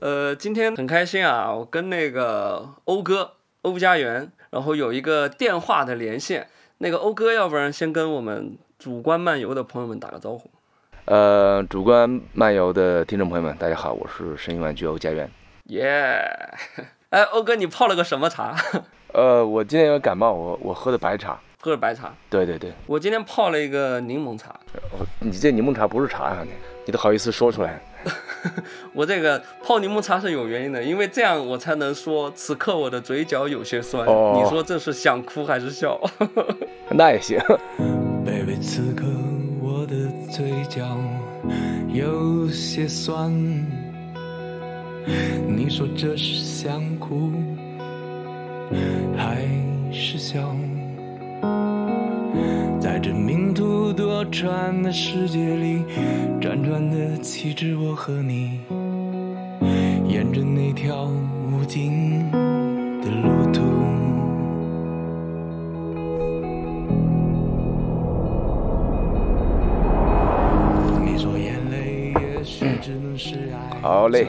呃，今天很开心啊，我跟那个欧哥欧家园，然后有一个电话的连线。那个欧哥，要不然先跟我们主观漫游的朋友们打个招呼。呃，主观漫游的听众朋友们，大家好，我是声音玩具欧家园。耶！哎，欧哥，你泡了个什么茶？呃，我今天有点感冒，我我喝的白茶。喝的白茶。对对对，我今天泡了一个柠檬茶。哦，你这柠檬茶不是茶啊？你你都好意思说出来？我这个泡柠檬茶是有原因的，因为这样我才能说此刻我的嘴角有些酸。哦你说这是想哭还是笑？那也行。baby，此刻我的嘴角有些酸。你说这是想哭还是笑？在这命途多舛的世界里，辗转的岂止我和你，沿着那条无尽好嘞。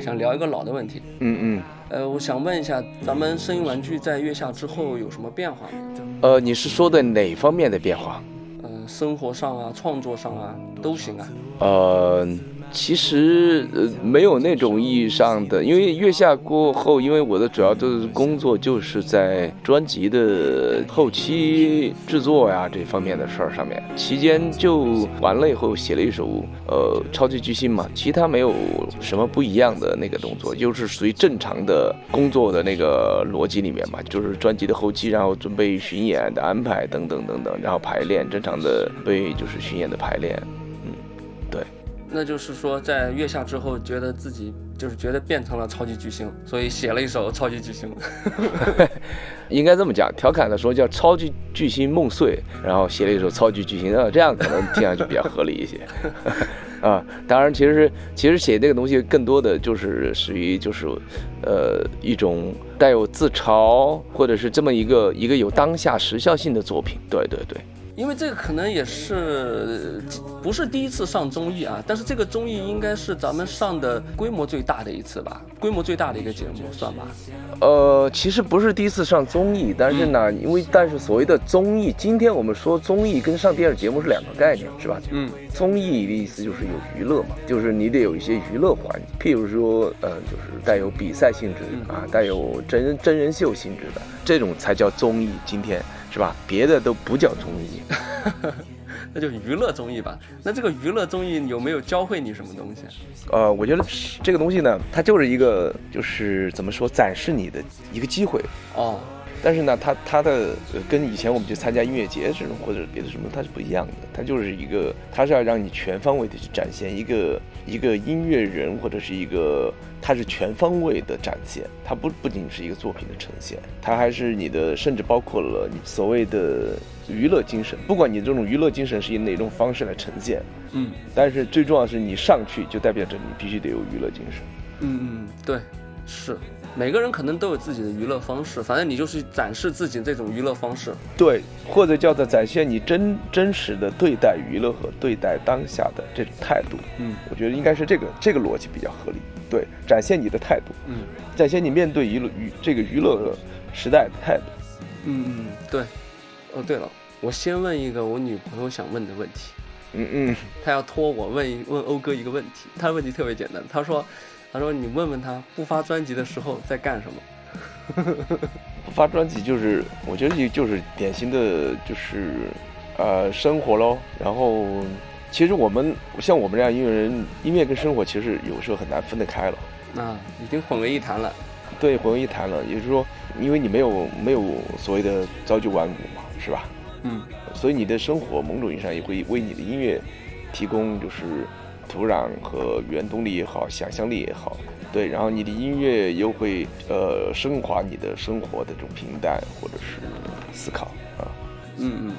想聊一个老的问题。嗯嗯。呃，我想问一下，咱们声音玩具在月下之后有什么变化吗？呃，你是说的哪方面的变化？呃，生活上啊，创作上啊，都行啊。呃，其实呃没有那种意义上的，因为月下过后，因为我的主要的工作就是在专辑的后期制作呀这方面的事儿上面，期间就完了以后写了一首呃超级巨星嘛，其他没有什么不一样的那个动作，就是属于正常的工作的那个逻辑里面嘛，就是专辑的后期，然后准备巡演的安排等等等等，然后排练正常的对就是巡演的排练，那就是说，在月下之后，觉得自己就是觉得变成了超级巨星，所以写了一首超级巨星。应该这么讲，调侃的说叫超级巨星梦碎，然后写了一首超级巨星，呃，这样可能听上去比较合理一些。啊，当然，其实其实写这个东西更多的就是属于就是，呃，一种带有自嘲或者是这么一个一个有当下时效性的作品。对对对。因为这个可能也是不是第一次上综艺啊，但是这个综艺应该是咱们上的规模最大的一次吧，规模最大的一个节目，算吧。呃，其实不是第一次上综艺，但是呢，因为但是所谓的综艺，今天我们说综艺跟上电视节目是两个概念，是吧？嗯，综艺的意思就是有娱乐嘛，就是你得有一些娱乐环节，譬如说，呃，就是带有比赛性质啊，带有真人真人秀性质的这种才叫综艺。今天是吧？别的都不叫综艺。那就娱乐综艺吧。那这个娱乐综艺有没有教会你什么东西？呃，我觉得这个东西呢，它就是一个，就是怎么说，展示你的一个机会。哦，但是呢，它它的呃跟以前我们去参加音乐节这种或者别的什么，它是不一样的。它就是一个，它是要让你全方位的去展现一个一个音乐人或者是一个，它是全方位的展现。它不不仅是一个作品的呈现，它还是你的，甚至包括了你所谓的娱乐精神。不管你这种娱乐精神是以哪种方式来呈现，嗯但是最重要的是你上去就代表着你必须得有娱乐精神。嗯嗯，对，是每个人可能都有自己的娱乐方式，反正你就是展示自己这种娱乐方式。对，或者叫做展现你真真实的对待娱乐和对待当下的这种态度。嗯我觉得应该是这个这个逻辑比较合理。对，展现你的态度，嗯展现你面对娱乐娱这个娱乐时代的态度。嗯嗯，对。哦，对了，我先问一个我女朋友想问的问题。嗯嗯，她要托我问一问欧哥一个问题，她的问题特别简单，她说，她说你问问他不发专辑的时候在干什么。不 发专辑就是我觉得就就是典型的就是呃生活喽。然后其实我们像我们这样音乐人，音乐跟生活其实有时候很难分得开了。啊，已经混为一谈了。对，混为一谈了。也就是说，因为你没有没有所谓的朝九晚五嘛，是吧？嗯所以你的生活某种意义上也会为你的音乐提供就是土壤和原动力也好，想象力也好。对，然后你的音乐又会呃升华你的生活的这种平淡或者是思考啊。嗯嗯，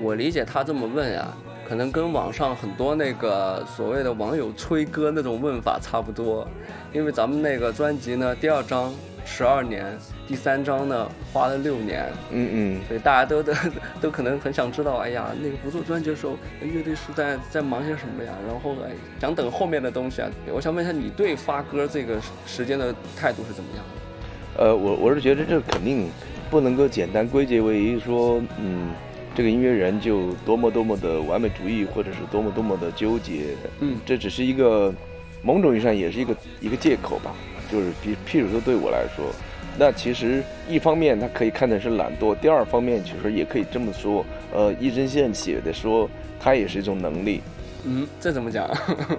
我理解他这么问呀，可能跟网上很多那个所谓的网友吹歌那种问法差不多，因为咱们那个专辑呢，第二章十二年，第三张呢花了六年，嗯嗯，所以大家都都 都可能很想知道，哎呀，那个不做专辑的时候，乐队是在在忙些什么呀？然后哎，想等后面的东西啊。我想问一下，你对发歌这个时间的态度是怎么样的？呃，我我是觉得这肯定不能够简单归结为说，嗯。这个音乐人就多么多么的完美主义，或者是多么多么的纠结，嗯，这只是一个某种意义上也是一个一个借口吧。就是比譬如说对我来说，那其实一方面他可以看成是懒惰，第二方面其实也可以这么说，呃，一针线写的说它也是一种能力。嗯，这怎么讲？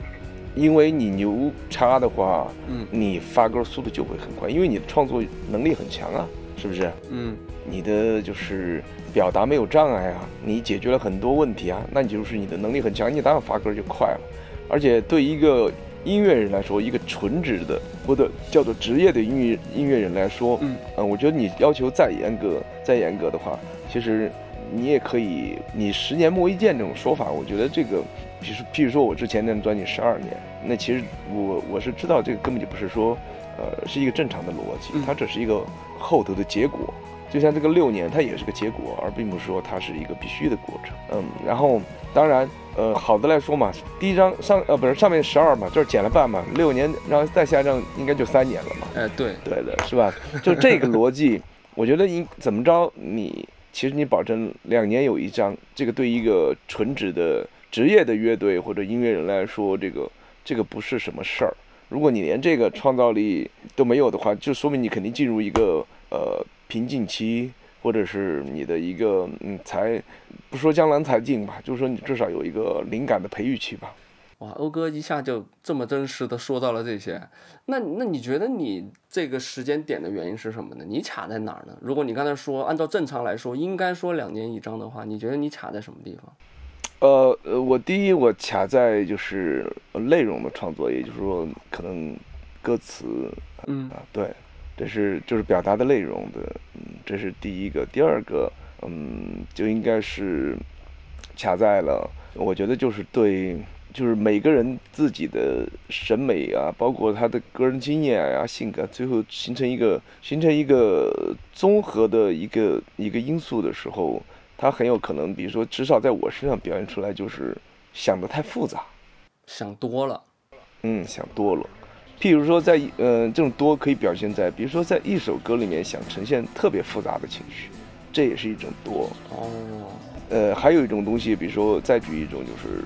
因为你牛叉的话，嗯，你发歌速度就会很快，因为你的创作能力很强啊，是不是？嗯，你的就是。表达没有障碍啊，你解决了很多问题啊，那你就是你的能力很强，你当然发歌就快了。而且对一个音乐人来说，一个纯职的或者叫做职业的音乐音乐人来说，嗯，嗯，我觉得你要求再严格、再严格的话，其实你也可以，你十年磨一剑这种说法，我觉得这个，比如譬如说我之前那张专辑十二年，那其实我我是知道这个根本就不是说，呃，是一个正常的逻辑，它只是一个后头的结果。就像这个六年，它也是个结果，而并不是说它是一个必须的过程。嗯，然后当然，呃，好的来说嘛，第一张上呃不是上面十二嘛，就是减了半嘛，六年，然后再下一张应该就三年了嘛。哎，对，对的，是吧？就这个逻辑，我觉得应怎么着，你其实你保证两年有一张，这个对一个纯职的职业的乐队或者音乐人来说，这个这个不是什么事儿。如果你连这个创造力都没有的话，就说明你肯定进入一个呃。瓶颈期，或者是你的一个嗯，才不说江郎才尽吧，就是说你至少有一个灵感的培育期吧。哇，欧哥一下就这么真实的说到了这些，那那你觉得你这个时间点的原因是什么呢？你卡在哪儿呢？如果你刚才说按照正常来说应该说两年一张的话，你觉得你卡在什么地方？呃呃，我第一我卡在就是内容的创作，也就是说可能歌词，嗯啊对。这是就是表达的内容的，嗯，这是第一个。第二个，嗯，就应该是卡在了，我觉得就是对，就是每个人自己的审美啊，包括他的个人经验啊、性格，最后形成一个形成一个综合的一个一个因素的时候，他很有可能，比如说，至少在我身上表现出来，就是想的太复杂，想多了，嗯，想多了。譬如说，在呃这种多可以表现在，比如说在一首歌里面想呈现特别复杂的情绪，这也是一种多哦。呃，还有一种东西，比如说再举一种，就是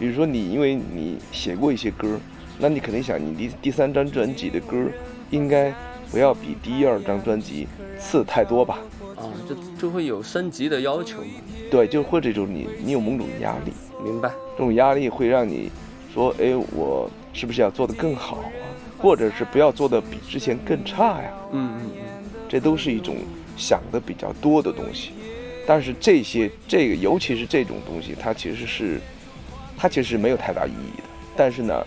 比如说你因为你写过一些歌，那你肯定想你第第三张专辑的歌应该不要比第一二张专辑次太多吧？啊，就就会有升级的要求嘛。对，就或者就是你你有某种压力。明白。这种压力会让你说，哎，我是不是要做得更好？或者是不要做的比之前更差呀，嗯嗯嗯，这都是一种想的比较多的东西，但是这些这个尤其是这种东西，它其实是，它其实是没有太大意义的。但是呢，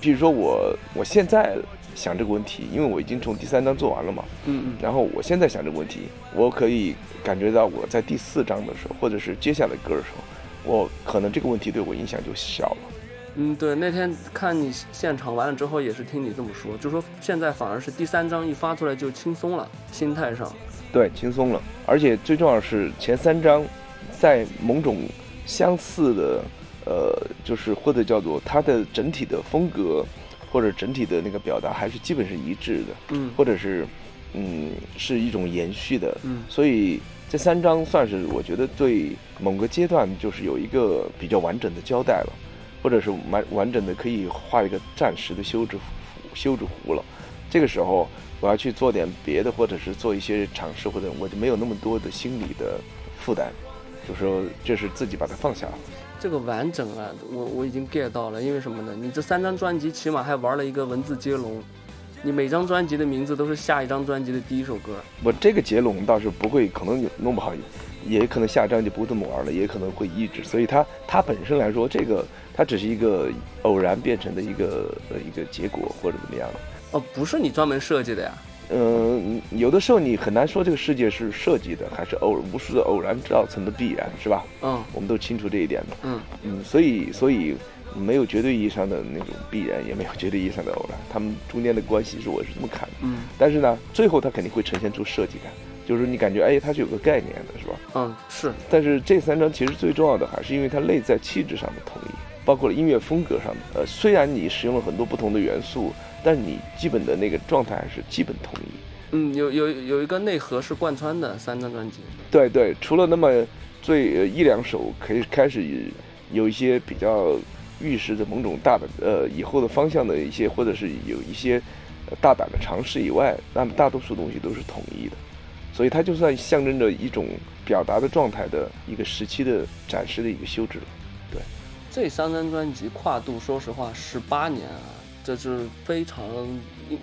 比如说我我现在想这个问题，因为我已经从第三章做完了嘛，嗯嗯，然后我现在想这个问题，我可以感觉到我在第四章的时候，或者是接下来歌的时候，我可能这个问题对我影响就小了。嗯，对，那天看你现场完了之后，也是听你这么说，就说现在反而是第三张一发出来就轻松了，心态上，对，轻松了，而且最重要是前三张，在某种相似的，呃，就是或者叫做它的整体的风格，或者整体的那个表达还是基本是一致的，嗯，或者是，嗯，是一种延续的，嗯，所以这三张算是我觉得对某个阶段就是有一个比较完整的交代了。或者是完完整的可以画一个暂时的休止符休止符了，这个时候我要去做点别的，或者是做一些尝试，或者我就没有那么多的心理的负担，就说这是自己把它放下了。这个完整啊，我我已经 get 到了，因为什么呢？你这三张专辑起码还玩了一个文字接龙，你每张专辑的名字都是下一张专辑的第一首歌。我这个接龙倒是不会，可能弄不好。也可能下张就不这么玩了，也可能会抑制，所以它它本身来说，这个它只是一个偶然变成的一个呃一个结果或者怎么样。哦，不是你专门设计的呀？嗯，有的时候你很难说这个世界是设计的还是偶无数的偶然造成的必然，是吧？嗯，我们都清楚这一点的。嗯嗯，所以所以没有绝对意义上的那种必然，也没有绝对意义上的偶然，他们中间的关系是我是这么看的。嗯但是呢，最后它肯定会呈现出设计感，就是你感觉哎，它是有个概念的，是吧？嗯是但是这三张其实最重要的还是因为它内在气质上的统一，包括了音乐风格上的。呃，虽然你使用了很多不同的元素，但是你基本的那个状态还是基本统一。嗯有有有一个内核是贯穿的三张专辑。对对，除了那么最呃一两首可以开始有一些比较预示着某种大的呃以后的方向的一些，或者是有一些呃大胆的尝试以外，那么大多数东西都是统一的，所以它就算象征着一种表达的状态的一个时期的展示的一个休止了。对这三张专辑跨度，说实话，十八年啊，这是非常，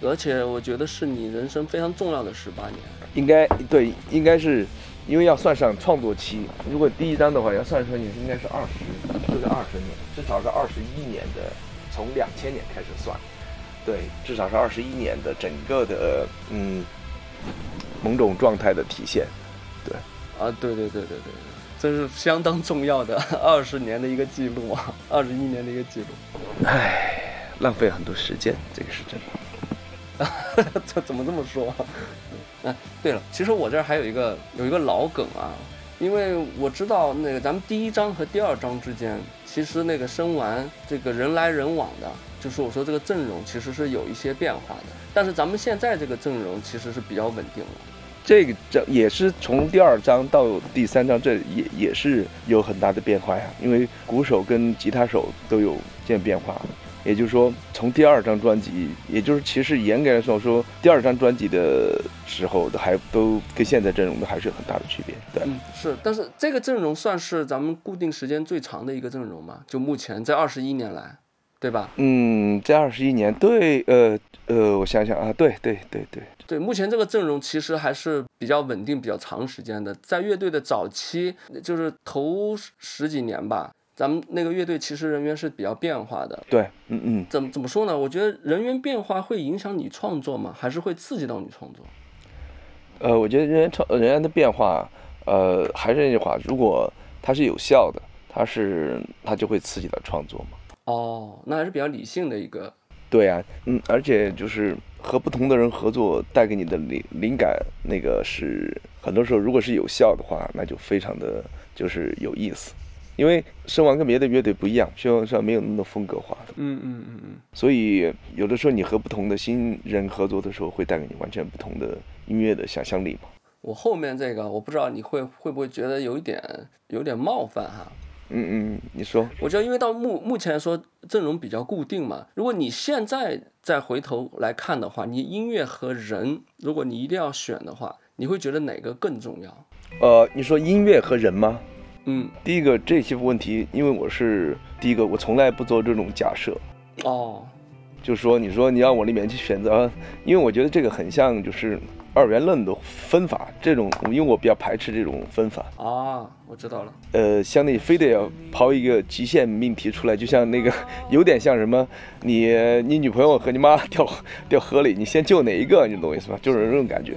而且我觉得是你人生非常重要的十八年。应该对，应该是因为要算上创作期，如果第一张的话要算上也应该是二十，就是二十年，至少是二十一年的，从两千年开始算，对，至少是二十一年的整个的嗯某种状态的体现。对啊，对对对对对对，这是相当重要的 二十年的一个记录啊，二十一年的一个记录。唉，浪费很多时间，这个是真的。这怎么这么说？啊，对了，其实我这儿还有一个有一个老梗啊，因为我知道那个咱们第一章和第二章之间，其实那个生完这个人来人往的，就是我说这个阵容其实是有一些变化的，但是咱们现在这个阵容其实是比较稳定了。这个这也是从第二章到第三章，这也也是有很大的变化呀。因为鼓手跟吉他手都有见变化，也就是说，从第二张专辑，也就是其实严格来说说，第二张专辑的时候都还都跟现在阵容都还是有很大的区别。对，嗯，是，但是这个阵容算是咱们固定时间最长的一个阵容嘛？就目前这二十一年来，对吧？嗯，这二十一年，对，呃呃，我想想啊，对对对对，对，目前这个阵容其实还是比较稳定、比较长时间的。在乐队的早期，就是头十几年吧，咱们那个乐队其实人员是比较变化的。对，嗯嗯。怎么怎么说呢？我觉得人员变化会影响你创作吗？还是会刺激到你创作？呃，我觉得人员创人员的变化，呃，还是那句话，如果它是有效的，它是它就会刺激到创作嘛。哦，那还是比较理性的一个。对啊，嗯，而且就是和不同的人合作，带给你的灵灵感，那个是很多时候如果是有效的话，那就非常的就是有意思。因为声王跟别的乐队不一样，声王上没有那么风格化的，嗯嗯嗯嗯。所以有的时候你和不同的新人合作的时候，会带给你完全不同的音乐的想象力嘛。我后面这个，我不知道你会会不会觉得有一点有点冒犯哈。嗯嗯，你说，我觉得因为到目目前来说阵容比较固定嘛，如果你现在再回头来看的话，你音乐和人，如果你一定要选的话，你会觉得哪个更重要？呃，你说音乐和人吗？嗯，第一个这些问题，因为我是第一个，我从来不做这种假设，哦，就是说，你说你让我里面去选择，因为我觉得这个很像就是二元论的分法，这种因为我比较排斥这种分法，啊，我知道了。呃，相当于非得要抛一个极限命题出来，就像那个 有点像什么，你你女朋友和你妈掉掉河里，你先救哪一个？你懂我意思吧？就是这种感觉。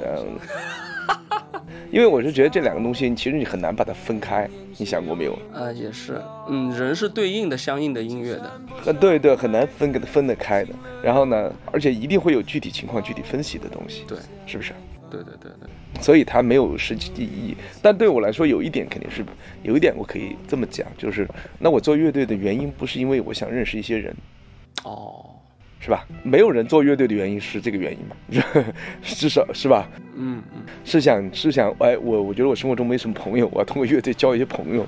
因为我是觉得这两个东西，其实你很难把它分开，你想过没有？啊，也是，嗯，人是对应的相应的音乐的。呃，对对，很难分给它分得开的。然后呢，而且一定会有具体情况具体分析的东西，对，是不是？对对对对，所以它没有实际意义。但对我来说，有一点肯定是，有一点我可以这么讲，就是那我做乐队的原因不是因为我想认识一些人，哦，是吧？没有人做乐队的原因是这个原因嘛？至少是吧？嗯嗯，是想是想，哎，我我觉得我生活中没什么朋友，我要通过乐队交一些朋友，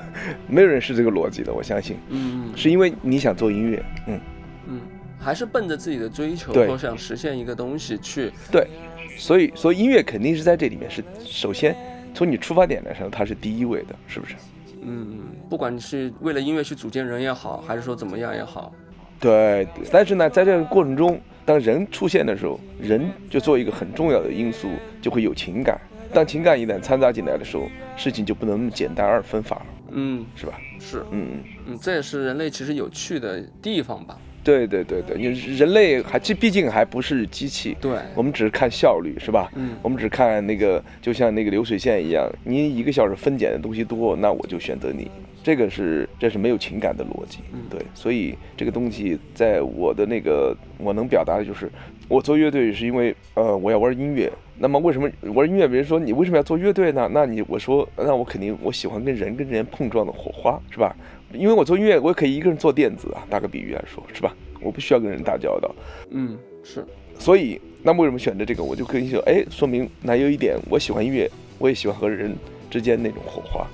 没有人是这个逻辑的，我相信，嗯是因为你想做音乐，嗯，嗯，还是奔着自己的追求想实现一个东西去。对，所以所以音乐肯定是在这里面是首先从你出发点来说，它是第一位的，是不是？嗯，不管你是为了音乐去组建人也好，还是说怎么样也好，对，但是呢，在这个过程中，当人出现的时候，人就做一个很重要的因素，就会有情感。当情感一旦掺杂进来的时候，事情就不能那么简单二分法了，嗯，是吧？是，嗯嗯。嗯，这也是人类其实有趣的地方吧。对对对对，因为人类还这毕竟还不是机器，对，我们只是看效率，是吧？嗯我们只看那个，就像那个流水线一样，你一个小时分拣的东西多，那我就选择你。这个是这是没有情感的逻辑，嗯对，所以这个东西在我的那个我能表达的就是，我做乐队是因为呃我要玩音乐。那么为什么玩音乐？别人说你为什么要做乐队呢？那你我说那我肯定我喜欢跟人跟人碰撞的火花，是吧？因为我做音乐，我也可以一个人做电子啊，打个比喻来说，是吧？我不需要跟人打交道，嗯，是，所以，那为什么选择这个？我就跟你说，哎，说明那有一点，我喜欢音乐，我也喜欢和人之间那种火花，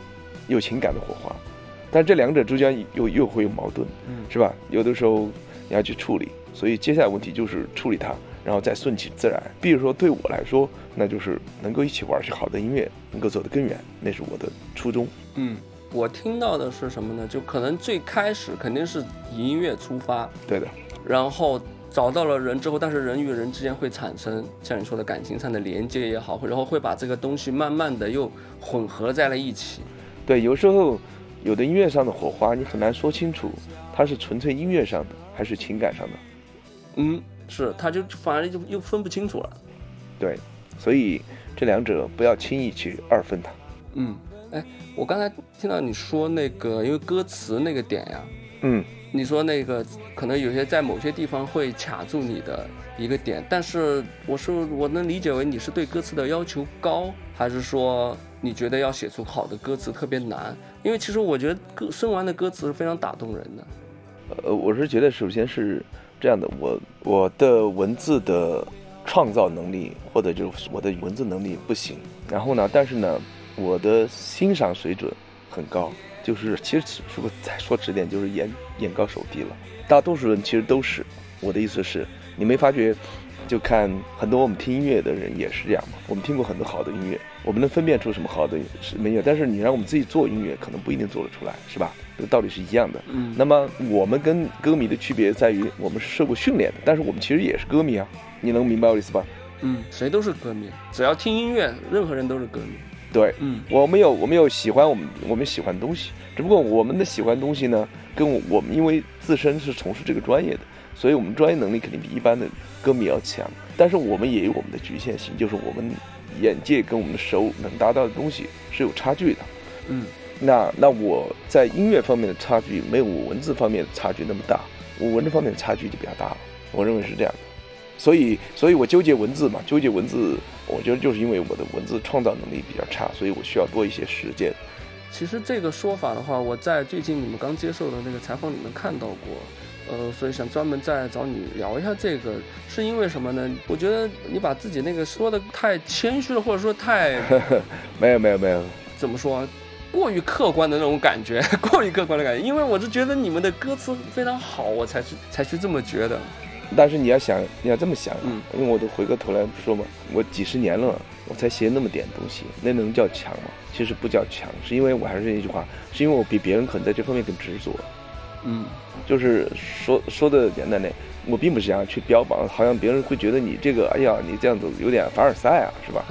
有情感的火花。但这两者之间又又会有矛盾，嗯是吧？有的时候你要去处理，所以接下来问题就是处理它，然后再顺其自然。比如说对我来说，那就是能够一起玩些好的音乐，能够走得更远，那是我的初衷。嗯，我听到的是什么呢？就可能最开始肯定是以音乐出发，对的，然后找到了人之后，但是人与人之间会产生像你说的感情上的连接也好，然后会把这个东西慢慢的又混合在了一起。对，有时候有的音乐上的火花，你很难说清楚，它是纯粹音乐上的还是情感上的。嗯，是，他就反而就又分不清楚了。对，所以这两者不要轻易去二分它。嗯，哎，我刚才听到你说那个，因为歌词那个点呀，嗯，你说那个可能有些在某些地方会卡住你的一个点，但是我是我能理解为你是对歌词的要求高，还是说你觉得要写出好的歌词特别难？因为其实我觉得歌生完的歌词是非常打动人的。呃，我是觉得首先是这样的，我我的文字的创造能力或者就是我的文字能力不行，然后呢，但是呢，我的欣赏水准很高，就是其实如果再说直点，就是眼眼高手低了。大多数人其实都是，我的意思是，你没发觉？就看很多我们听音乐的人也是这样嘛。我们听过很多好的音乐，我们能分辨出什么好的是没有，但是你让我们自己做音乐，可能不一定做得出来，是吧？这个道理是一样的。嗯那么我们跟歌迷的区别在于，我们是受过训练的，但是我们其实也是歌迷啊。你能明白我的意思吧？嗯，谁都是歌迷，只要听音乐，任何人都是歌迷。对，嗯我们有我们有喜欢我们我们喜欢的东西，只不过我们的喜欢的东西呢，跟我我们因为自身是从事这个专业的，所以我们专业能力肯定比一般的歌迷要强。但是我们也有我们的局限性，就是我们眼界跟我们的手能达到的东西是有差距的。嗯那那我在音乐方面的差距没有我文字方面的差距那么大，我文字方面的差距就比较大了。我认为是这样的，所以所以我纠结文字嘛，纠结文字，我觉得就是因为我的文字创造能力比较差，所以我需要多一些时间。其实这个说法的话，我在最近你们刚接受的那个采访里面看到过，呃，所以想专门再找你聊一下这个，是因为什么呢？我觉得你把自己那个说的太谦虚了，或者说太 没有没有没有，怎么说，过于客观的那种感觉，过于客观的感觉。因为我是觉得你们的歌词非常好，我才去才去这么觉得。但是你要想，你要这么想啊，嗯因为我都回过头来说嘛，我几十年了，我才写那么点东西，那能叫强吗？其实不叫强，是因为我还是那句话，是因为我比别人可能在这方面更执着。嗯就是说说的简单点，我并不是想要去标榜，好像别人会觉得你这个，哎呀，你这样子有点凡尔赛啊，是吧？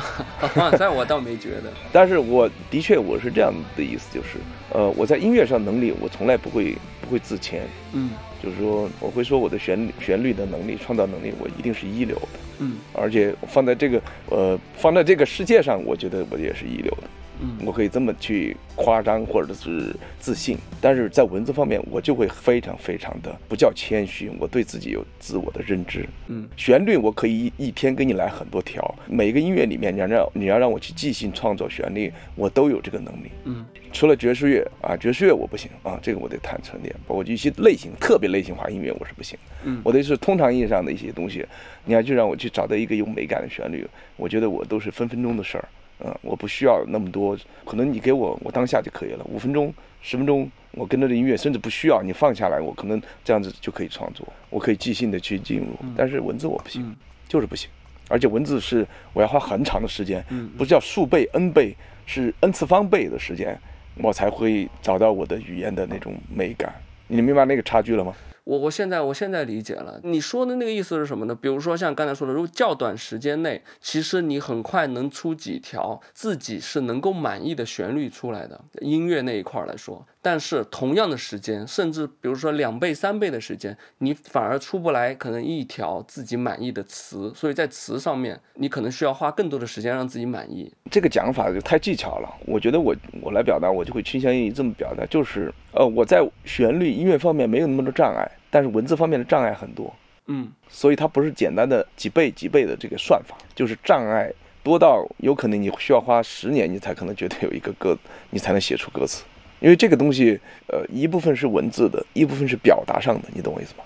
凡尔赛我倒没觉得。但是我的确我是这样的意思，就是，呃，我在音乐上能力，我从来不会不会自谦，嗯就是说我会说我的旋律旋律的能力、创造能力，我一定是一流的，嗯而且放在这个呃放在这个世界上，我觉得我也是一流的。嗯我可以这么去夸张或者是自信，但是在文字方面，我就会非常非常的不叫谦虚，我对自己有自我的认知。嗯旋律我可以一一天给你来很多条，每个音乐里面你要让你要让我去即兴创作旋律，我都有这个能力。嗯除了爵士乐啊，爵士乐我不行啊，这个我得坦诚点。包括一些类型特别类型化音乐我是不行，嗯我的是通常意义上的一些东西，你要去让我去找到一个有美感的旋律，我觉得我都是分分钟的事儿。嗯，我不需要那么多，可能你给我我当下就可以了，五分钟、十分钟，我跟着的音乐，甚至不需要你放下来，我可能这样子就可以创作，我可以即兴的去进入。但是文字我不行，嗯就是不行，而且文字是我要花很长的时间，嗯不是叫数倍、n 倍，是 n 次方倍的时间，我才会找到我的语言的那种美感。你明白那个差距了吗？我我现在我现在理解了你说的那个意思是什么呢？比如说像刚才说的，如果较短时间内，其实你很快能出几条自己是能够满意的旋律出来的音乐那一块来说，但是同样的时间，甚至比如说两倍三倍的时间，你反而出不来可能一条自己满意的词，所以在词上面，你可能需要花更多的时间让自己满意。这个讲法就太技巧了。我觉得我我来表达，我就会倾向于这么表达，就是呃，我在旋律音乐方面没有那么多障碍，但是文字方面的障碍很多，嗯所以它不是简单的几倍几倍的这个算法，就是障碍多到有可能你需要花十年，你才可能觉得有一个歌，你才能写出歌词。因为这个东西，呃，一部分是文字的，一部分是表达上的，你懂我意思吗？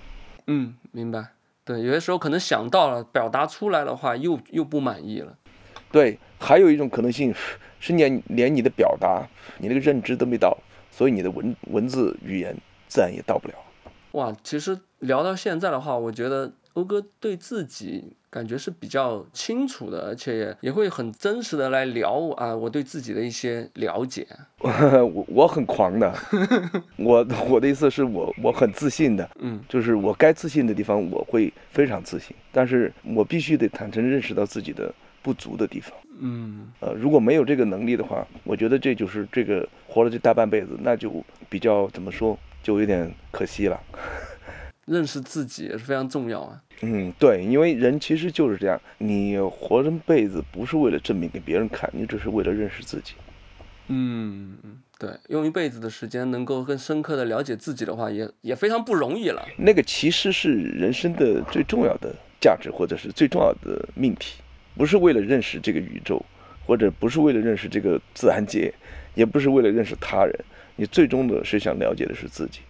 嗯，明白。对，有些时候可能想到了，表达出来的话又又不满意了。对，还有一种可能性是连连你的表达，你那个认知都没到，所以你的文文字语言自然也到不了。哇，其实聊到现在的话，我觉得欧哥对自己感觉是比较清楚的，而且也也会很真实的来聊啊，我对自己的一些了解。我我很狂的，我我的意思是我我很自信的，嗯就是我该自信的地方我会非常自信，但是我必须得坦诚认识到自己的不足的地方。嗯呃，如果没有这个能力的话，我觉得这就是这个活了这大半辈子，那就比较怎么说，就有点可惜了。认识自己也是非常重要啊。嗯，对，因为人其实就是这样，你活这辈子不是为了证明给别人看，你只是为了认识自己。嗯，对，用一辈子的时间能够更深刻的了解自己的话，也也非常不容易了。那个其实是人生的最重要的价值，或者是最重要的命题，不是为了认识这个宇宙，或者不是为了认识这个自然界，也不是为了认识他人，你最终的是想了解的是自己。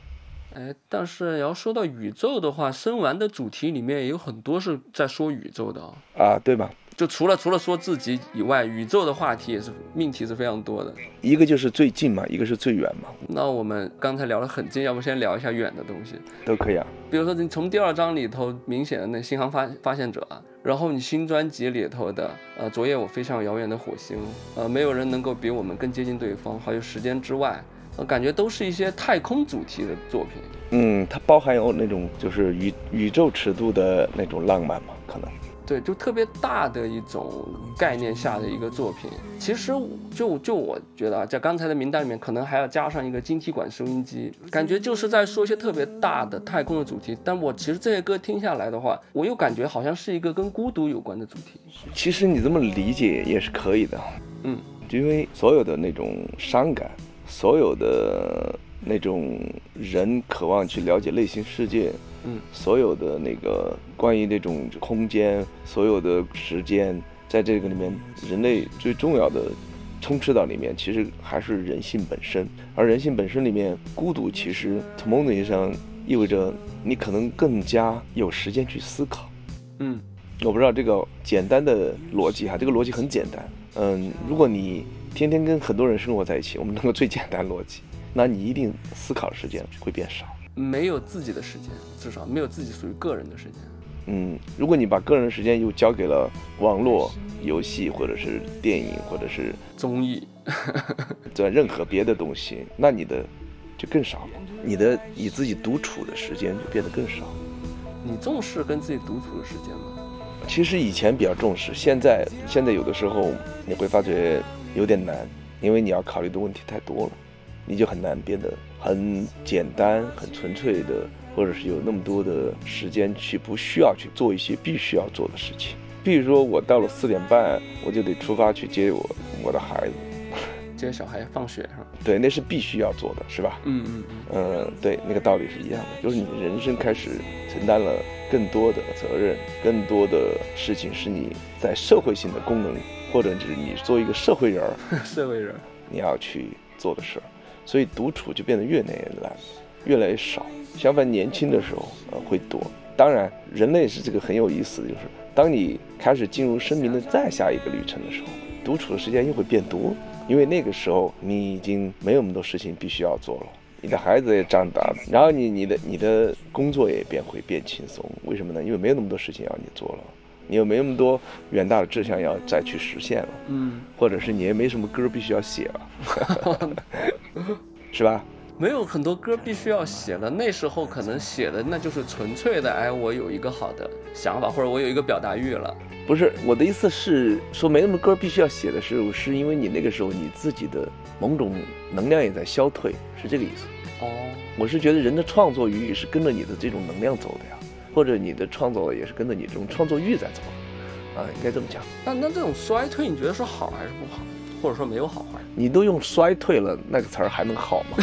哎，但是要说到宇宙的话，生完的主题里面也有很多是在说宇宙的啊、啊，对吧？就除了除了说自己以外，宇宙的话题也是命题是非常多的。一个就是最近嘛，一个是最远嘛，那我们刚才聊得很近，要不先聊一下远的东西？都可以啊。比如说你从第二章里头明显的那新航发发现者啊，然后你新专辑里头的呃昨夜我飞向遥远的火星，呃没有人能够比我们更接近对方，还有时间之外，我感觉都是一些太空主题的作品。嗯，它包含有那种就是宇宇宙尺度的那种浪漫嘛，可能。对，就特别大的一种概念下的一个作品。其实就就我觉得啊，在刚才的名单里面，可能还要加上一个晶体管收音机，感觉就是在说一些特别大的太空的主题。但我其实这些歌听下来的话，我又感觉好像是一个跟孤独有关的主题。其实你这么理解也是可以的，嗯，因为所有的那种伤感，所有的那种人渴望去了解内心世界，嗯，所有的那个关于那种空间，所有的时间，在这个里面，人类最重要的充斥到里面，其实还是人性本身。而人性本身里面，孤独其实从某种意义上意味着你可能更加有时间去思考。嗯我不知道这个简单的逻辑哈，这个逻辑很简单。嗯，如果你天天跟很多人生活在一起，我们弄个最简单逻辑，那你一定思考的时间会变少。没有自己的时间，至少没有自己属于个人的时间。嗯，如果你把个人时间又交给了网络游戏，或者是电影，或者是综艺，对任何别的东西，那你的就更少了，你的你自己独处的时间就变得更少。你重视跟自己独处的时间吗？其实以前比较重视，现在现在有的时候你会发觉有点难，因为你要考虑的问题太多了，你就很难变得很简单、很纯粹的，或者是有那么多的时间去不需要去做一些必须要做的事情。比如说，我到了四点半，我就得出发去接我我的孩子，接小孩放学是吧？对，那是必须要做的，是吧？嗯嗯嗯。嗯，对，那个道理是一样的，就是你人生开始承担了更多的责任，更多的事情是你在社会性的功能，或者是你作为一个社会人儿，社会人。你要去做的事儿，所以独处就变得越来越难，越来越少。相反，年轻的时候呃会多。当然，人类是这个很有意思的，就是当你开始进入生命的再下一个旅程的时候，独处的时间又会变多，因为那个时候你已经没有那么多事情必须要做了。你的孩子也长大了，然后你你的你的工作也变会变轻松，为什么呢？因为没有那么多事情要你做了，你又没那么多远大的志向要再去实现了，嗯，或者是你也没什么歌必须要写了，是吧？没有很多歌必须要写的，那时候可能写的那就是纯粹的，哎，我有一个好的想法，或者我有一个表达欲了。不是我的意思是说，没那么歌必须要写的时候，是因为你那个时候你自己的某种能量也在消退，是这个意思。哦，我是觉得人的创作欲是跟着你的这种能量走的呀，或者你的创作也是跟着你这种创作欲在走，啊，应该这么讲。那那这种衰退，你觉得是好还是不好？或者说没有好坏？你都用衰退了那个词儿还能好吗？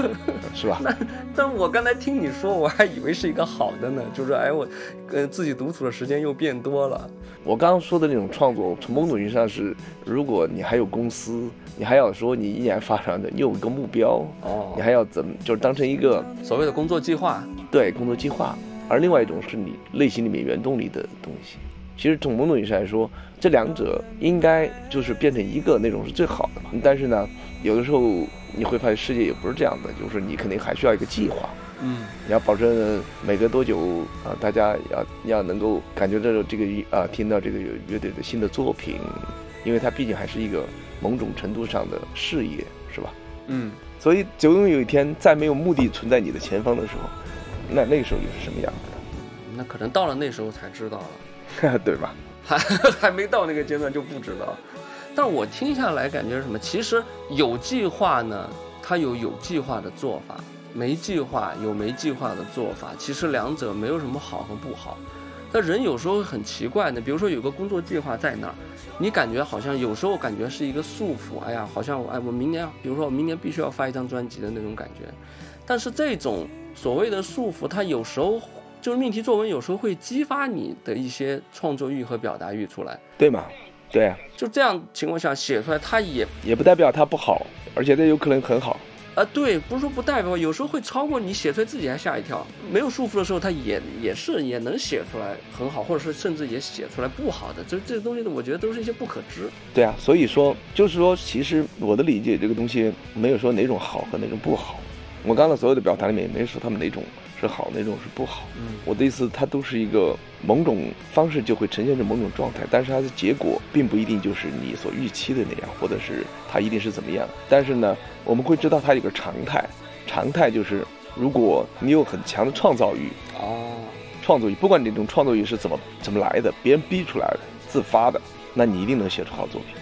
是吧？那但我刚才听你说，我还以为是一个好的呢，就是哎我，呃自己独处的时间又变多了。我刚刚说的那种创作，从某种意义上是，如果你还有公司，你还要说你一年发展的，你有一个目标，哦你还要怎么，就是当成一个所谓的工作计划，对工作计划，而另外一种是你内心里面原动力的东西。其实从某种意义上来说，这两者应该就是变成一个那种是最好的嘛。但是呢，有的时候你会发现世界也不是这样的，就是你肯定还需要一个计划。嗯，你要保证每隔多久啊，大家要要能够感觉到这个啊，听到这个乐队的新的作品，因为它毕竟还是一个某种程度上的事业，是吧？嗯，所以总有一天，在没有目的存在你的前方的时候，那那个时候又是什么样子的那可能到了那时候才知道了。对吧？还 还没到那个阶段就不知道。但我听下来感觉是什么？其实有计划呢，它有有计划的做法；没计划有没计划的做法。其实两者没有什么好和不好。但人有时候很奇怪呢，比如说有个工作计划在那儿，你感觉好像有时候感觉是一个束缚。哎呀，好像我哎我明年，比如说我明年必须要发一张专辑的那种感觉。但是这种所谓的束缚，它有时候就是命题作文，有时候会激发你的一些创作欲和表达欲出来。对吗？对啊，就这样情况下写出来，它也也不代表它不好，而且它有可能很好。啊，对，不是说不代表，有时候会超过你写出来自己还吓一跳。没有束缚的时候，它也也是也能写出来很好，或者是甚至也写出来不好的。这这东西，我觉得都是一些不可知。对啊，所以说就是说，其实我的理解，这个东西没有说哪种好和哪种不好。我刚才所有的表达里面也没说他们哪种是好，那种是不好。嗯，我的意思，它都是一个某种方式就会呈现着某种状态，但是它的结果并不一定就是你所预期的那样，或者是它一定是怎么样。但是呢，我们会知道它有个常态，常态就是如果你有很强的创造欲，哦，创作欲，不管你这种创作欲是怎么怎么来的，别人逼出来的、自发的，那你一定能写出好作品。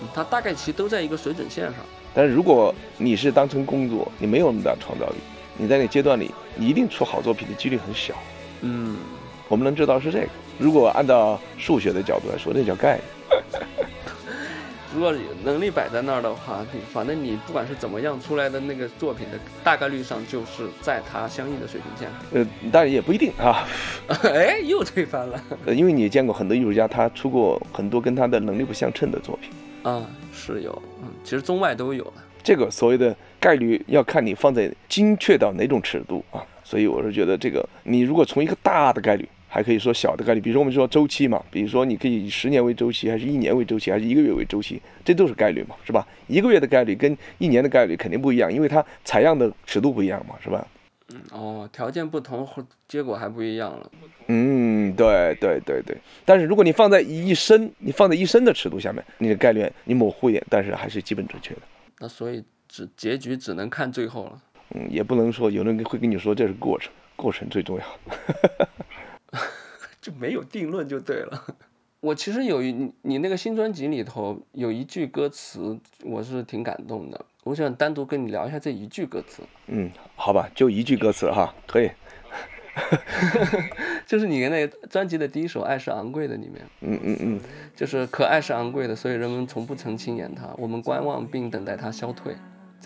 嗯它大概其实都在一个水准线上。但是如果你是当成工作，你没有那么大创造欲，你在那阶段里，你一定出好作品的几率很小。嗯，我们能知道是这个。如果按照数学的角度来说，那叫概率。如果能力摆在那儿的话，你反正你不管是怎么样出来的那个作品的大概率上，就是在它相应的水平线。呃，当然也不一定啊，哎，又推翻了。呃，因为你也见过很多艺术家，他出过很多跟他的能力不相称的作品。啊，是有，嗯，其实中外都有了。这个所谓的概率要看你放在精确到哪种尺度啊。所以我是觉得这个，你如果从一个大的概率，还可以说小的概率，比如说我们说周期嘛，比如说你可以以十年为周期，还是一年为周期，还是一个月为周期，这都是概率嘛，是吧？一个月的概率跟一年的概率肯定不一样，因为它采样的尺度不一样嘛，是吧？嗯，哦，条件不同，或结果还不一样了。嗯，对对对对。但是如果你放在一生，你放在一生的尺度下面，你的概率你模糊一点，但是还是基本准确的。那所以只结局只能看最后了。嗯，也不能说有人会跟你说这是过程，过程最重要。就没有定论就对了。我其实有一你你那个新专辑里头有一句歌词，我是挺感动的。我想单独跟你聊一下这一句歌词，嗯，好吧，就一句歌词哈，可以。就是你那个专辑的第一首《爱是昂贵的》里面，嗯嗯嗯，就是可爱是昂贵的，所以人们从不曾轻言它，我们观望并等待它消退。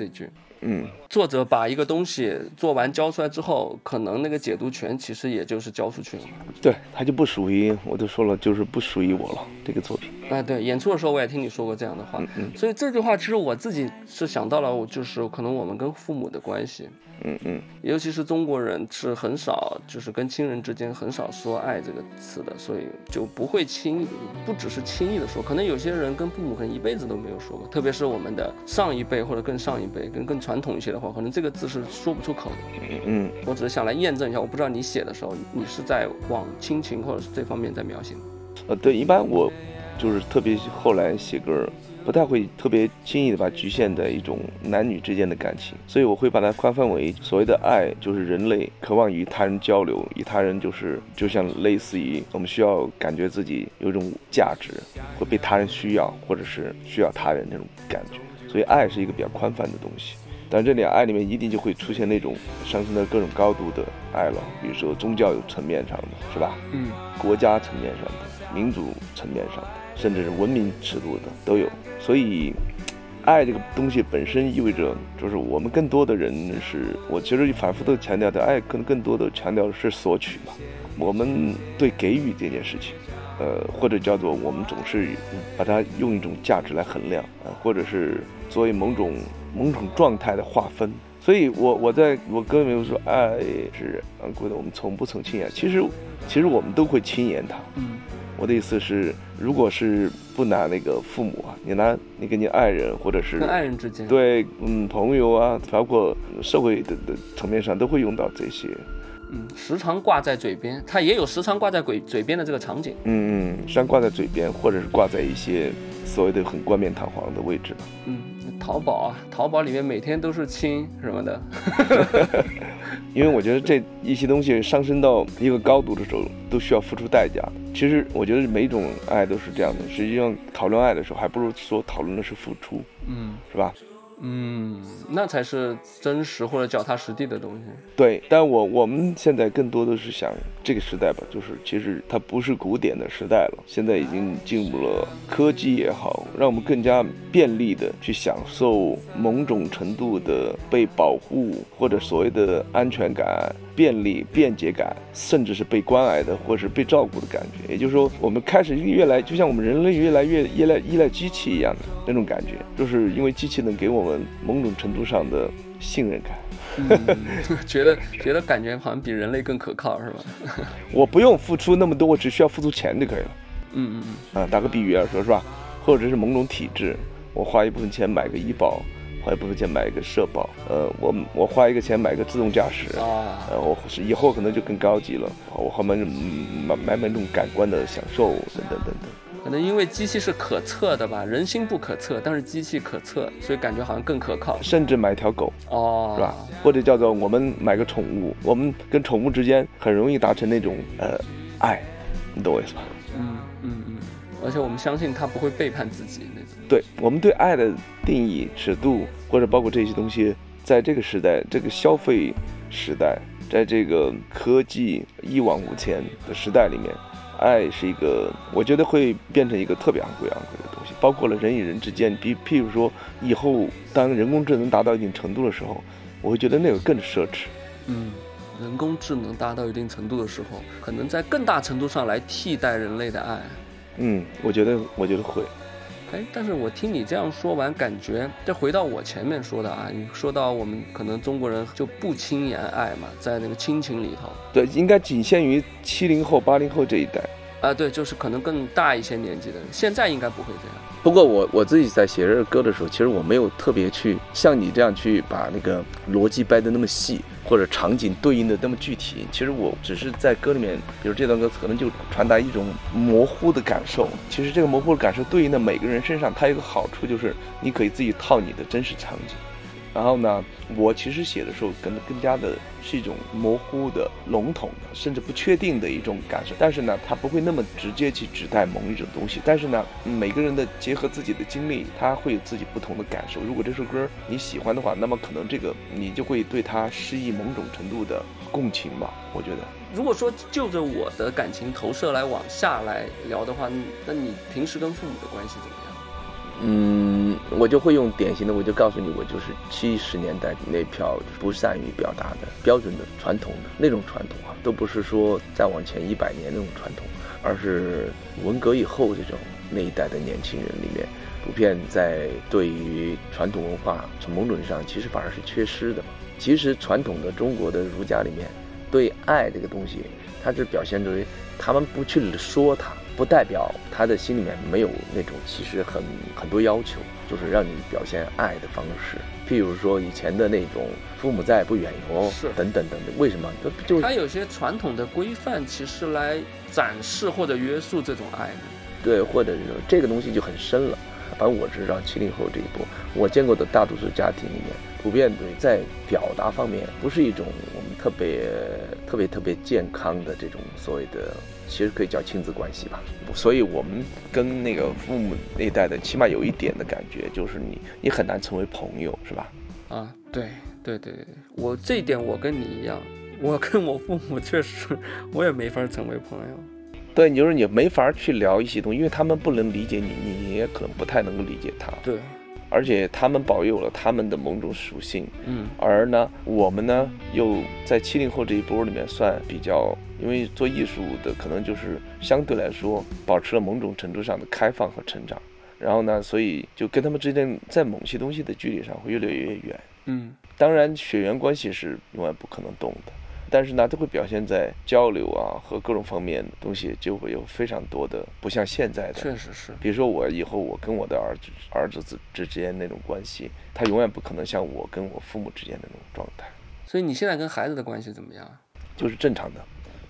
这句，嗯，作者把一个东西做完交出来之后，可能那个解读权其实也就是交出去了。对，它就不属于，我都说了，就是不属于我了。这个作品，哎，对，演出的时候我也听你说过这样的话，嗯嗯所以这句话其实我自己是想到了，我就是可能我们跟父母的关系，嗯嗯，尤其是中国人是很少，就是跟亲人之间很少说“爱”这个词的，所以就不会轻易，不只是轻易的说，可能有些人跟父母可能一辈子都没有说过，特别是我们的上一辈或者更上一辈，跟更传统一些的话，可能这个字是说不出口的。嗯嗯，我只是想来验证一下，我不知道你写的时候，你是在往亲情或者是这方面在描写吗。呃，对，一般我就是特别后来写歌，不太会特别轻易的把局限在一种男女之间的感情，所以我会把它宽泛为所谓的爱，就是人类渴望与他人交流，与他人就是就像类似于我们需要感觉自己有一种价值，会被他人需要，或者是需要他人那种感觉。所以爱是一个比较宽泛的东西，但这里爱里面一定就会出现那种上升到各种高度的爱了，比如说宗教层面上的，是吧？嗯，国家层面上的、民族层面上的，甚至是文明尺度的都有。所以，爱这个东西本身意味着，就是我们更多的人是，我其实反复都强调的，爱可能更多的强调的是索取嘛。我们对给予这件事情。呃，或者叫做我们总是把它用一种价值来衡量啊，或者是作为某种某种状态的划分。所以，我我在我歌里面说，爱是昂贵的，我们从不曾轻言。其实，其实我们都会轻言它。嗯，我的意思是，如果是不拿那个父母啊，你拿你跟你爱人，或者是跟爱人之间，对，嗯，朋友啊，包括社会的的层面上，都会用到这些。嗯，时常挂在嘴边，它也有时常挂在嘴嘴边的这个场景。嗯嗯，时常挂在嘴边，或者是挂在一些所谓的很冠冕堂皇的位置吧。嗯，淘宝啊，淘宝里面每天都是亲什么的。因为我觉得这一些东西上升到一个高度的时候，都需要付出代价。其实我觉得每一种爱都是这样的。实际上讨论爱的时候，还不如说讨论的是付出。嗯，是吧？嗯，那才是真实或者脚踏实地的东西。对，但我我们现在更多的是想这个时代吧，就是其实它不是古典的时代了，现在已经进入了科技也好，让我们更加便利的去享受某种程度的被保护或者所谓的安全感、便利、便捷感，甚至是被关爱的或是被照顾的感觉。也就是说，我们开始越来就像我们人类越来越依赖依赖机器一样的那种感觉，就是因为机器能给我们。某种程度上的信任感，觉得觉得感觉好像比人类更可靠，是吧？我不用付出那么多，我只需要付出钱就可以了。嗯嗯嗯。啊，打个比喻来说，是吧？或者是某种体制，我花一部分钱买个医保，花一部分钱买一个社保，呃，我我花一个钱买个自动驾驶啊，呃，我是以后可能就更高级了，我后面买买买那种感官的享受等等等等。可能因为机器是可测的吧，人心不可测，但是机器可测，所以感觉好像更可靠。甚至买条狗哦，是吧？或者叫做我们买个宠物，我们跟宠物之间很容易达成那种呃爱，你懂我意思吧？嗯嗯嗯，而且我们相信它不会背叛自己那种。对我们对爱的定义、尺度，或者包括这些东西，在这个时代、这个消费时代，在这个科技一往无前的时代里面。爱是一个，我觉得会变成一个特别昂贵、昂贵的东西，包括了人与人之间。比譬如说，以后当人工智能达到一定程度的时候，我会觉得那个更奢侈。嗯，人工智能达到一定程度的时候，可能在更大程度上来替代人类的爱。嗯，我觉得，我觉得会。哎，但是我听你这样说完，感觉这回到我前面说的啊，你说到我们可能中国人就不轻言爱嘛，在那个亲情里头，对，应该仅限于七零后、八零后这一代。啊，对，就是可能更大一些年纪的人，现在应该不会这样。不过我我自己在写这个歌的时候，其实我没有特别去像你这样去把那个逻辑掰得那么细。或者场景对应的那么具体，其实我只是在歌里面，比如这段歌词可能就传达一种模糊的感受。其实这个模糊的感受对应的每个人身上，它有个好处就是你可以自己套你的真实场景。然后呢，我其实写的时候可能更加的是一种模糊的、笼统的，甚至不确定的一种感受。但是呢，它不会那么直接去指代某一种东西。但是呢，每个人的结合自己的经历，他会有自己不同的感受。如果这首歌你喜欢的话，那么可能这个你就会对他施以某种程度的共情吧。我觉得，如果说就着我的感情投射来往下来聊的话，那你平时跟父母的关系怎么样？嗯，我就会用典型的，我就告诉你，我就是七十年代那票不善于表达的标准的传统的那种传统啊，都不是说再往前一百年那种传统，而是文革以后这种那一代的年轻人里面，普遍在对于传统文化从某种意义上其实反而是缺失的。其实传统的中国的儒家里面，对爱这个东西，它是表现为他们不去说它。不代表他的心里面没有那种其实很很多要求，就是让你表现爱的方式。譬如说以前的那种父母在不远游，是等等等等。为什么？就就他有些传统的规范，其实来展示或者约束这种爱呢？对，或者是这个东西就很深了。反正我是让七零后这一波，我见过的大多数家庭里面，普遍对在表达方面不是一种我们特别特别特别健康的这种所谓的，其实可以叫亲子关系吧。所以我们跟那个父母那一代的，起码有一点的感觉，就是你你很难成为朋友，是吧？啊，对对对对，我这一点我跟你一样，我跟我父母确实我也没法成为朋友。对，你就是你没法去聊一些东西，因为他们不能理解你，你也可能不太能够理解他。对，而且他们保有了他们的某种属性，嗯而呢，我们呢又在七零后这一波里面算比较，因为做艺术的可能就是相对来说保持了某种程度上的开放和成长，然后呢，所以就跟他们之间在某些东西的距离上会越来越远。嗯当然，血缘关系是永远不可能动的，但是呢，都会表现在交流啊和各种方面的东西，就会有非常多的不像现在的。确实是。比如说我以后我跟我的儿子儿子之之间那种关系，他永远不可能像我跟我父母之间那种状态，所以你现在跟孩子的关系怎么样？就是正常的，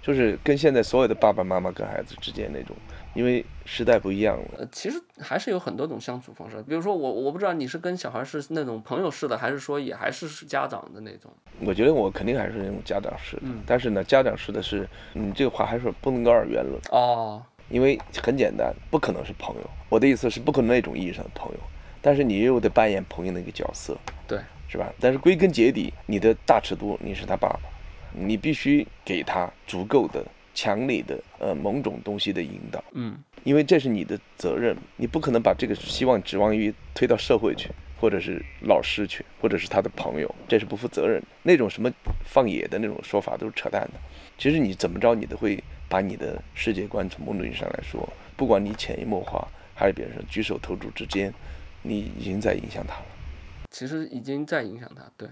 就是跟现在所有的爸爸妈妈跟孩子之间那种，因为时代不一样了。呃，其实还是有很多种相处方式。比如说我，我不知道你是跟小孩是那种朋友式的，还是说也还是是家长的那种。我觉得我肯定还是那种家长式的，嗯但是呢，家长式的是，你这个话还是不能够二元论。哦，因为很简单，不可能是朋友。我的意思是不可能那种意义上的朋友，但是你又得扮演朋友的一个角色，对，是吧？但是归根结底，你的大尺度你是他爸爸，你必须给他足够的、强力的呃某种东西的引导，嗯因为这是你的责任，你不可能把这个希望指望于推到社会去。或者是老师去，或者是他的朋友，这是不负责任的。那种什么放野的那种说法都是扯淡的。其实你怎么着，你都会把你的世界观从某种意义上来说，不管你潜移默化还是别人说举手投足之间，你已经在影响他了。其实已经在影响他。对，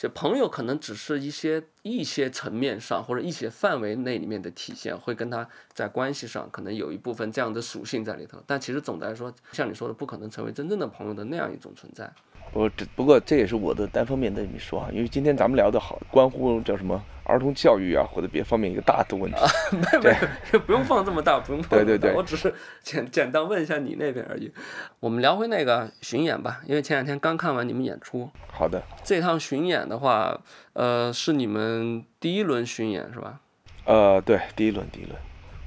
就朋友可能只是一些一些层面上或者一些范围内里面的体现，会跟他在关系上可能有一部分这样的属性在里头。但其实总的来说，像你说的，不可能成为真正的朋友的那样一种存在。我这不过这也是我的单方面的你说啊，因为今天咱们聊的好，关乎叫什么儿童教育啊，或者别方面一个大的问题。没没有，不用放这么大，不用放这么大。对对对我只是简简单问一下你那边而已。我们聊回那个巡演吧，因为前两天刚看完你们演出，好的，这趟巡演的话，呃，是你们第一轮巡演是吧？呃，对，第一轮，第一轮，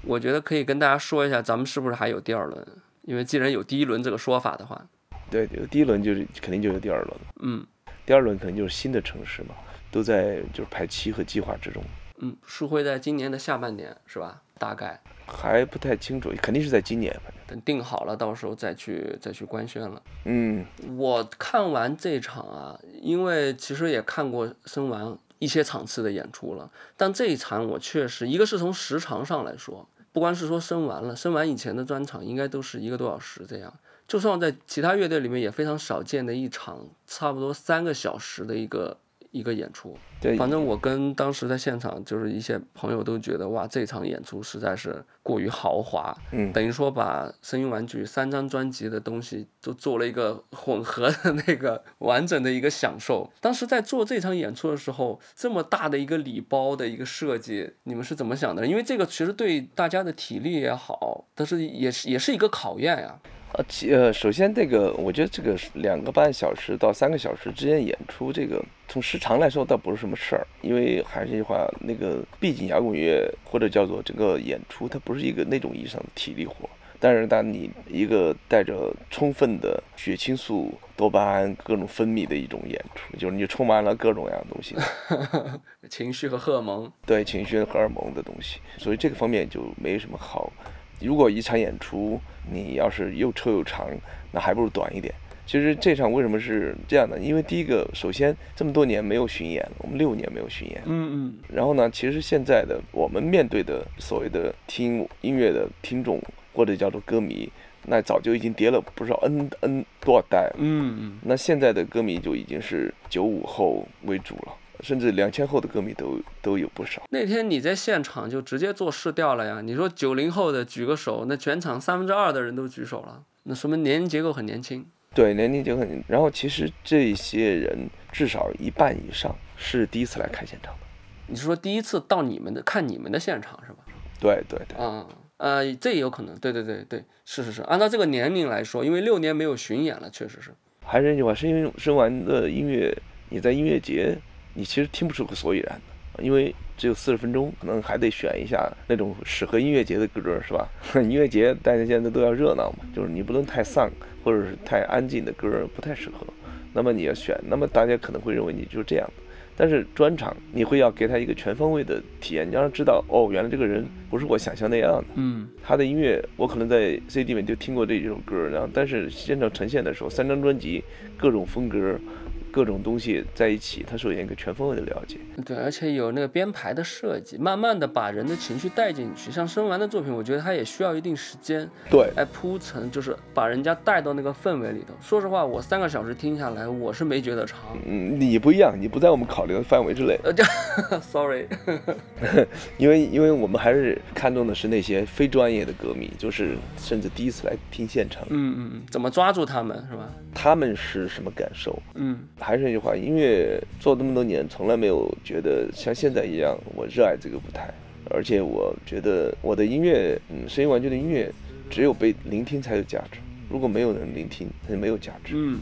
我觉得可以跟大家说一下，咱们是不是还有第二轮？因为既然有第一轮这个说法的话，对，有第一轮就是肯定就有第二轮，嗯第二轮可能就是新的城市嘛，都在就是排期和计划之中，嗯，是会在今年的下半年是吧？大概还不太清楚，肯定是在今年，反正，等定好了，到时候再去再去官宣了。嗯，我看完这场啊，因为其实也看过生完一些场次的演出了，但这一场我确实，一个是从时长上来说，不光是说生完了，生完以前的专场应该都是一个多小时这样，就算在其他乐队里面也非常少见的一场差不多三个小时的一个一个演出。对，反正我跟当时在现场就是一些朋友都觉得哇，这场演出实在是过于豪华，嗯等于说把声音玩具三张专辑的东西都做了一个混合的那个完整的一个享受。当时在做这场演出的时候，这么大的一个礼包的一个设计，你们是怎么想的？因为这个其实对大家的体力也好，但是也是也是一个考验呀。呃，其呃，首先这个，我觉得这个两个半小时到三个小时之间演出，这个从时长来说倒不是什么事儿，因为还是一句话，那个毕竟摇滚乐或者叫做整个演出，它不是一个那种意义上的体力活。但是当你一个带着充分的血清素、多巴胺各种分泌的一种演出，就是你充满了各种各样的东西，情绪和荷尔蒙，对情绪和荷尔蒙的东西，所以这个方面就没什么好。如果一场演出你要是又臭又长，那还不如短一点。其实这场为什么是这样的？因为第一个，首先这么多年没有巡演，我们六年没有巡演。嗯嗯，然后呢，其实现在的我们面对的所谓的听音乐的听众或者叫做歌迷，那早就已经叠了不知道 n n 多少代了。嗯嗯，那现在的歌迷就已经是九五后为主了，甚至两千后的歌迷都都有不少。那天你在现场就直接做试调了呀？你说九零后的举个手，那全场三分之二的人都举手了，那说明年龄结构很年轻。对，年龄结构很。然后其实这些人至少一半以上是第一次来看现场的。你是说第一次到你们的看你们的现场是吧？对对对，啊、呃，这也有可能，对对对对，是是是，按照这个年龄来说，因为六年没有巡演了，确实是。还是那句话，声音声完的音乐，你在音乐节，你其实听不出个所以然的，因为只有四十分钟，可能还得选一下那种适合音乐节的歌，是吧？音乐节大家现在都要热闹嘛，就是你不能太丧或者是太安静的歌，不太适合。那么你要选，那么大家可能会认为你就是这样的。但是专场你会要给他一个全方位的体验，你让他知道哦，原来这个人不是我想象那样的。嗯，他的音乐我可能在 CD 里面就听过这几首歌，然后但是现场呈现的时候，三张专辑各种风格。各种东西在一起，它首先一个全方位的了解。对，而且有那个编排的设计，慢慢的把人的情绪带进去。像生完的作品，我觉得它也需要一定时间，对，来铺陈，就是把人家带到那个氛围里头。说实话，我三个小时听下来，我是没觉得长。嗯，你不一样，你不在我们考虑的范围之内。呃，这，sorry，因为因为我们还是看重的是那些非专业的歌迷，就是甚至第一次来听现场。嗯嗯嗯，怎么抓住他们是吧？他们是什么感受？嗯。还是那句话，音乐做这么多年，从来没有觉得像现在一样，我热爱这个舞台。而且我觉得我的音乐，嗯，声音玩具的音乐，只有被聆听才有价值。如果没有人聆听，它就没有价值。嗯，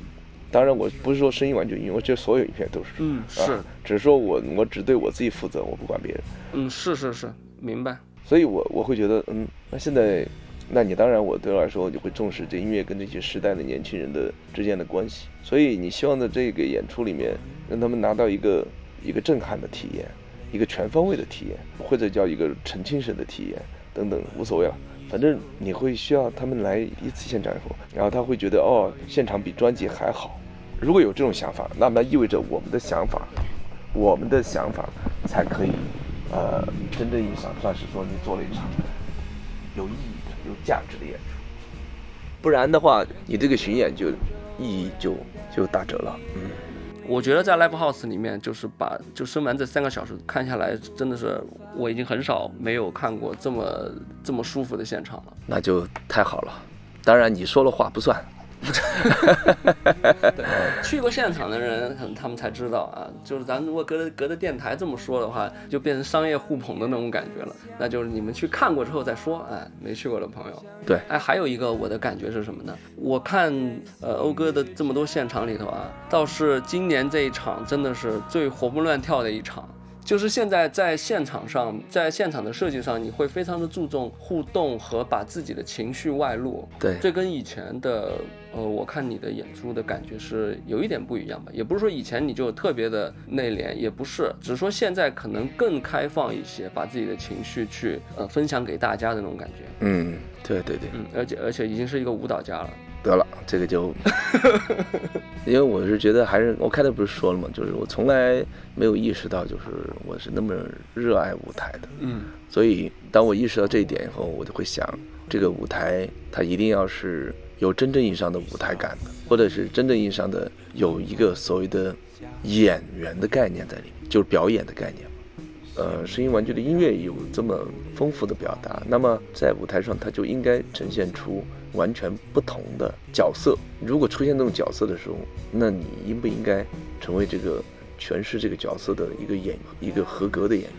当然我不是说声音玩具音乐，我觉得所有音乐都是。嗯，是，只是说我我只对我自己负责，我不管别人。嗯，是是是，明白。所以我我会觉得，嗯，那现在。那你当然，我对我来说，你会重视这音乐跟这些时代的年轻人的之间的关系。所以你希望在这个演出里面，让他们拿到一个一个震撼的体验，一个全方位的体验，或者叫一个沉浸式的体验等等，无所谓了。反正你会需要他们来一次现场以后，然后他会觉得哦，现场比专辑还好。如果有这种想法，那么意味着我们的想法，我们的想法才可以，呃，真正意义上算是说你做了一场有意义。有价值的演出，不然的话，你这个巡演就意义就就打折了。嗯，我觉得在 Live House 里面，就是把就生完这三个小时看下来，真的是我已经很少没有看过这么这么舒服的现场了。那就太好了。当然你说了话不算。对，去过现场的人，可能他们才知道啊。就是咱如果隔着隔着电台这么说的话，就变成商业互捧的那种感觉了。那就是你们去看过之后再说。哎，没去过的朋友，对，哎，还有一个我的感觉是什么呢？我看呃欧哥的这么多现场里头啊，倒是今年这一场真的是最活蹦乱跳的一场。就是现在在现场上，在现场的设计上，你会非常的注重互动和把自己的情绪外露。对，这跟以前的，呃，我看你的演出的感觉是有一点不一样吧？也不是说以前你就特别的内敛，也不是，只是说现在可能更开放一些，把自己的情绪去呃分享给大家的那种感觉。嗯，对对对，嗯，而且而且已经是一个舞蹈家了。得了，这个就，因为我是觉得还是我开头不是说了吗？就是我从来没有意识到，就是我是那么热爱舞台的。嗯，所以当我意识到这一点以后，我就会想，这个舞台它一定要是有真正意义上的舞台感的，或者是真正意义上的有一个所谓的演员的概念在里面，就是表演的概念。呃，声音玩具的音乐有这么丰富的表达，那么在舞台上它就应该呈现出。完全不同的角色，如果出现这种角色的时候，那你应不应该成为这个诠释这个角色的一个演一个合格的演员？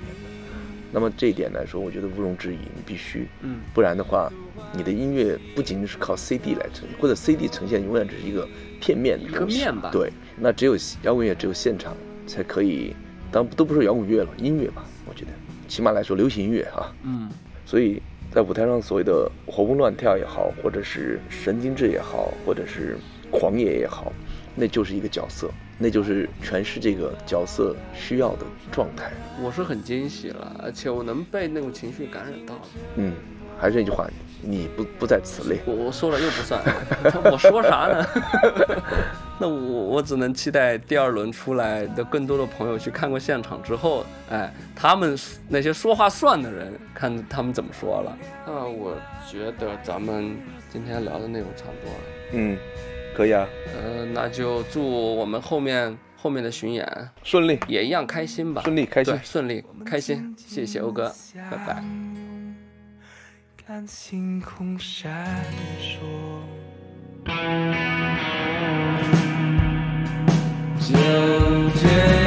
那么这一点来说，我觉得毋庸置疑，你必须，嗯，不然的话，你的音乐不仅仅是靠 CD 来呈现，或者 CD 呈现永远只是一个片面的一个面吧？对，那只有摇滚乐，只有现场才可以，当都不说摇滚乐了，音乐吧，我觉得，起码来说流行音乐哈，嗯，所以。在舞台上所谓的活蹦乱跳也好，或者是神经质也好，或者是狂野也好，那就是一个角色，那就是诠释这个角色需要的状态。我是很惊喜了，而且我能被那种情绪感染到。嗯，还是那句话。你不不在此列，我我说了又不算，我说啥呢？那我我只能期待第二轮出来的更多的朋友去看过现场之后，哎，他们那些说话算的人，看他们怎么说了。那我觉得咱们今天聊的内容差不多了。嗯，可以啊。嗯，那就祝我们后面后面的巡演顺利，也一样开心吧。顺利开心，顺利开心。谢谢欧哥，拜拜。看星空闪烁，就这